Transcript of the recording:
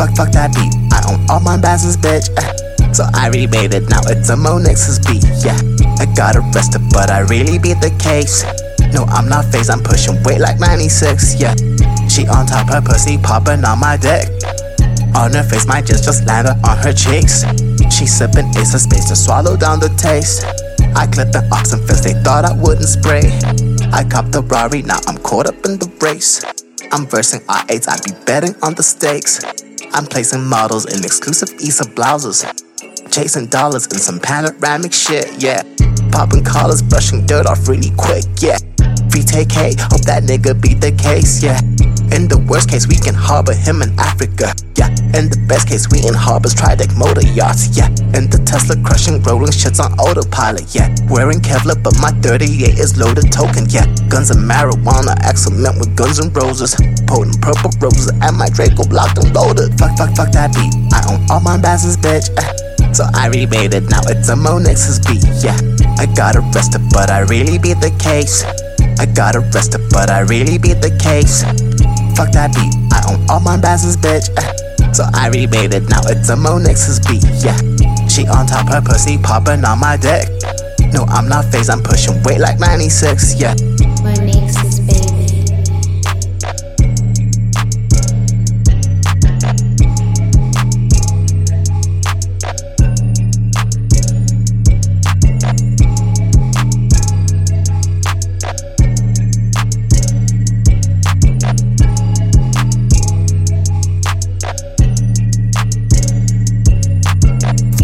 fuck, fuck that beat. I own all my basses, bitch. Uh, so I remade it, now it's a Monexus beat, yeah. I got arrested, but I really beat the case. No, I'm not phased, I'm pushing weight like 96, yeah. She on top, her pussy popping on my dick. On her face, my jizz just landed on her cheeks. She sipping Ace of Spades to swallow down the taste. I clipped the oxen fist, they thought I wouldn't spray. I copped the Rari, now I'm caught up in the race. I'm versing R8s, I be betting on the stakes. I'm placing models in exclusive Issa blouses. Chasing dollars in some panoramic shit, yeah. Popping collars, brushing dirt off really quick, yeah. VTK, hope that nigga beat the case, yeah. In the worst case, we can harbor him in Africa, yeah. In the best case, we in harbors, Tridec motor yachts, yeah. In the Tesla, crushing, rolling shits on autopilot, yeah. Wearing Kevlar, but my 38 is loaded token, yeah. Guns and marijuana, excellent with guns and roses. Potent purple roses, and my Draco locked and loaded. Fuck, fuck, fuck that beat. I own all my basses, bitch. Uh, so I remade it, now it's a Monexus beat, yeah. I got arrested, but I really beat the case. I got arrested, but I really beat the case. Fuck that beat, I own all my basses, bitch. Uh, so I remade it, now it's a Mo beat, yeah. She on top, her pussy popping on my dick. No, I'm not phased, I'm pushing weight like 96, yeah.